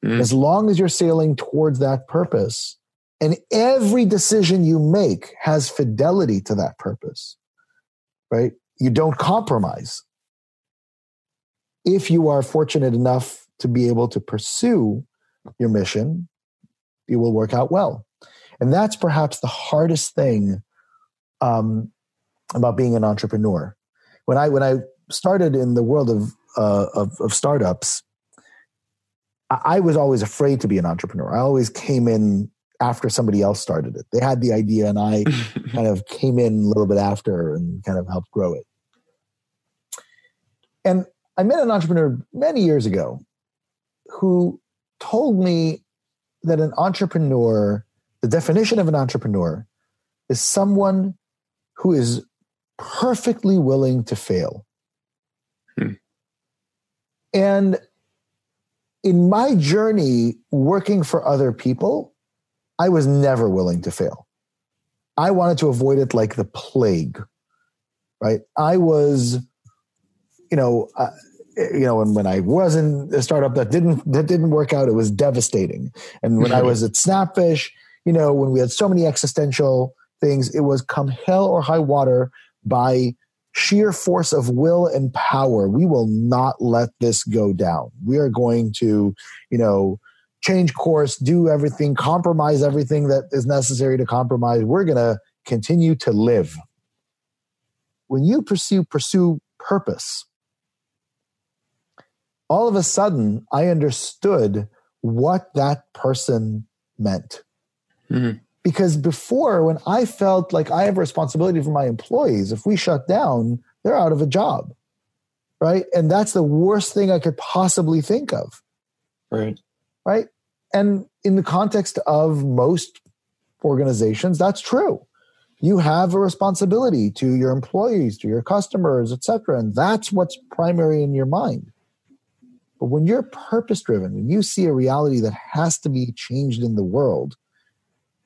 Mm-hmm. As long as you're sailing towards that purpose, and every decision you make has fidelity to that purpose, right? You don't compromise. If you are fortunate enough to be able to pursue your mission, it will work out well. And that's perhaps the hardest thing um, about being an entrepreneur. When I when I started in the world of, uh, of, of startups, I was always afraid to be an entrepreneur. I always came in after somebody else started it. They had the idea, and I kind of came in a little bit after and kind of helped grow it. And I met an entrepreneur many years ago who told me that an entrepreneur, the definition of an entrepreneur, is someone who is perfectly willing to fail. Hmm. And in my journey working for other people, I was never willing to fail. I wanted to avoid it like the plague, right? I was, you know, uh, you know, and when I was in a startup that didn't that didn't work out, it was devastating. And when I was at Snapfish, you know, when we had so many existential things, it was come hell or high water by sheer force of will and power. We will not let this go down. We are going to, you know, change course, do everything, compromise everything that is necessary to compromise. We're going to continue to live. When you pursue pursue purpose, all of a sudden I understood what that person meant. Mm-hmm. Because before, when I felt like I have a responsibility for my employees, if we shut down, they're out of a job. Right. And that's the worst thing I could possibly think of. Right. Right. And in the context of most organizations, that's true. You have a responsibility to your employees, to your customers, etc. And that's what's primary in your mind. But when you're purpose driven, when you see a reality that has to be changed in the world,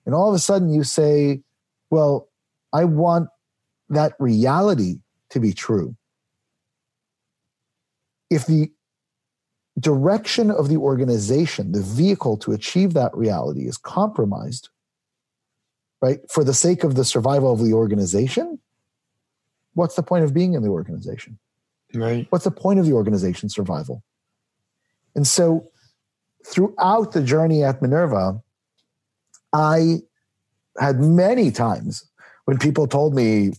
and all of a sudden you say, well, I want that reality to be true. If the direction of the organization, the vehicle to achieve that reality is compromised, right, for the sake of the survival of the organization, what's the point of being in the organization? Right. What's the point of the organization's survival? And so throughout the journey at Minerva, I had many times when people told me,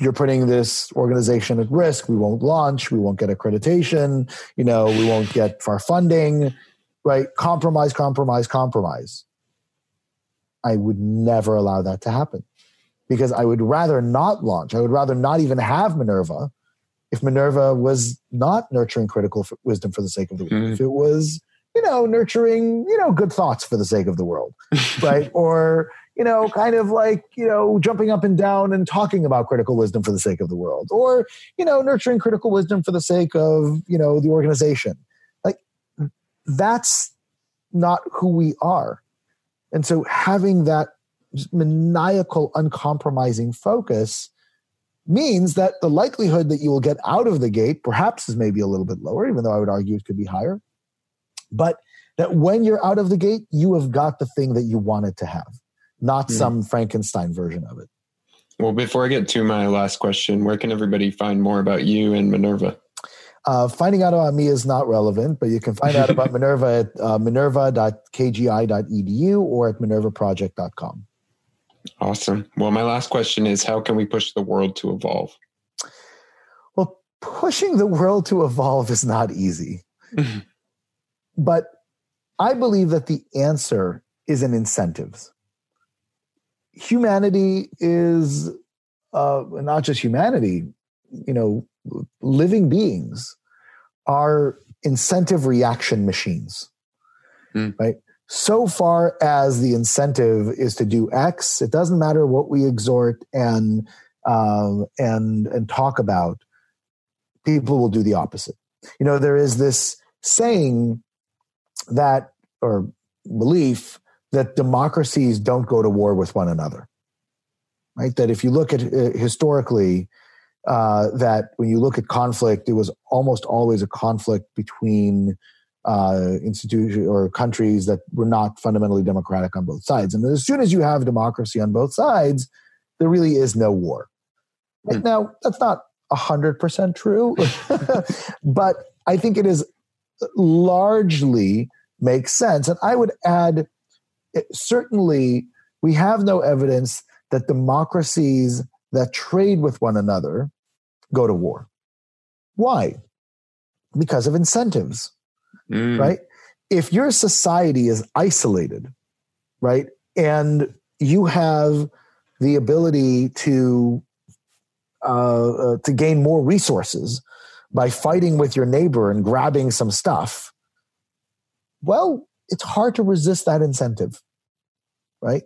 you're putting this organization at risk. We won't launch. We won't get accreditation. You know, we won't get our funding, right? Compromise, compromise, compromise. I would never allow that to happen because I would rather not launch. I would rather not even have Minerva if Minerva was not nurturing critical wisdom for the sake of the world. Mm. If it was, you know, nurturing, you know, good thoughts for the sake of the world, right? Or, you know, kind of like, you know, jumping up and down and talking about critical wisdom for the sake of the world, or, you know, nurturing critical wisdom for the sake of, you know, the organization. Like, that's not who we are. And so having that maniacal, uncompromising focus means that the likelihood that you will get out of the gate perhaps is maybe a little bit lower, even though I would argue it could be higher. But that when you're out of the gate, you have got the thing that you wanted to have not mm-hmm. some Frankenstein version of it. Well, before I get to my last question, where can everybody find more about you and Minerva? Uh, finding out about me is not relevant, but you can find out about Minerva at uh, minerva.kgi.edu or at minervaproject.com. Awesome. Well, my last question is how can we push the world to evolve? Well, pushing the world to evolve is not easy. but I believe that the answer is in incentives humanity is uh, not just humanity, you know, living beings are incentive reaction machines, mm. right? So far as the incentive is to do X, it doesn't matter what we exhort and um, and and talk about. People will do the opposite. You know, there is this saying that or belief that democracies don't go to war with one another. Right? That if you look at uh, historically, uh, that when you look at conflict, it was almost always a conflict between uh, institutions or countries that were not fundamentally democratic on both sides. And as soon as you have democracy on both sides, there really is no war. Right? Hmm. Now, that's not 100% true, but I think it is largely makes sense. And I would add it, certainly we have no evidence that democracies that trade with one another go to war. Why? Because of incentives, mm. right? If your society is isolated, right, and you have the ability to uh, uh, to gain more resources by fighting with your neighbor and grabbing some stuff, well, it's hard to resist that incentive, right?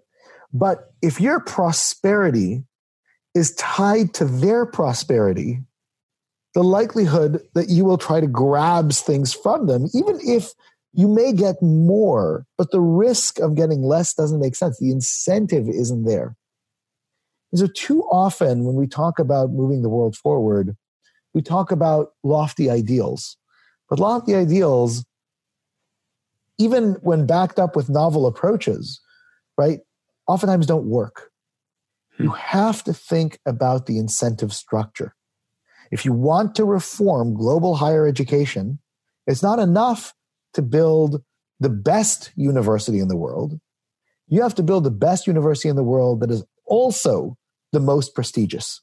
But if your prosperity is tied to their prosperity, the likelihood that you will try to grab things from them, even if you may get more, but the risk of getting less doesn't make sense. The incentive isn't there. And so, too often when we talk about moving the world forward, we talk about lofty ideals. But lofty ideals, even when backed up with novel approaches, right, oftentimes don't work. Hmm. You have to think about the incentive structure. If you want to reform global higher education, it's not enough to build the best university in the world. You have to build the best university in the world that is also the most prestigious.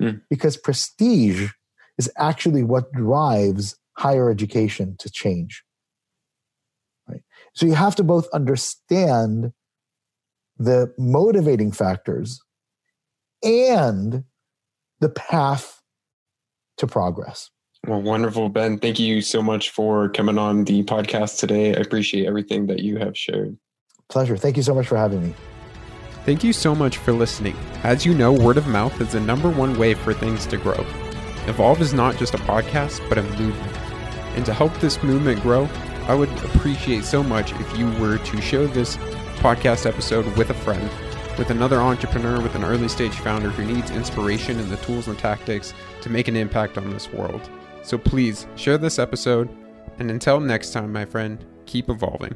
Mm. Because prestige is actually what drives higher education to change. Right? So you have to both understand the motivating factors and the path to progress. Well, wonderful, Ben. Thank you so much for coming on the podcast today. I appreciate everything that you have shared. Pleasure. Thank you so much for having me. Thank you so much for listening. As you know, word of mouth is the number one way for things to grow. Evolve is not just a podcast, but a movement. And to help this movement grow, I would appreciate so much if you were to share this podcast episode with a friend, with another entrepreneur, with an early stage founder who needs inspiration and the tools and tactics to make an impact on this world. So please share this episode, and until next time, my friend, keep evolving.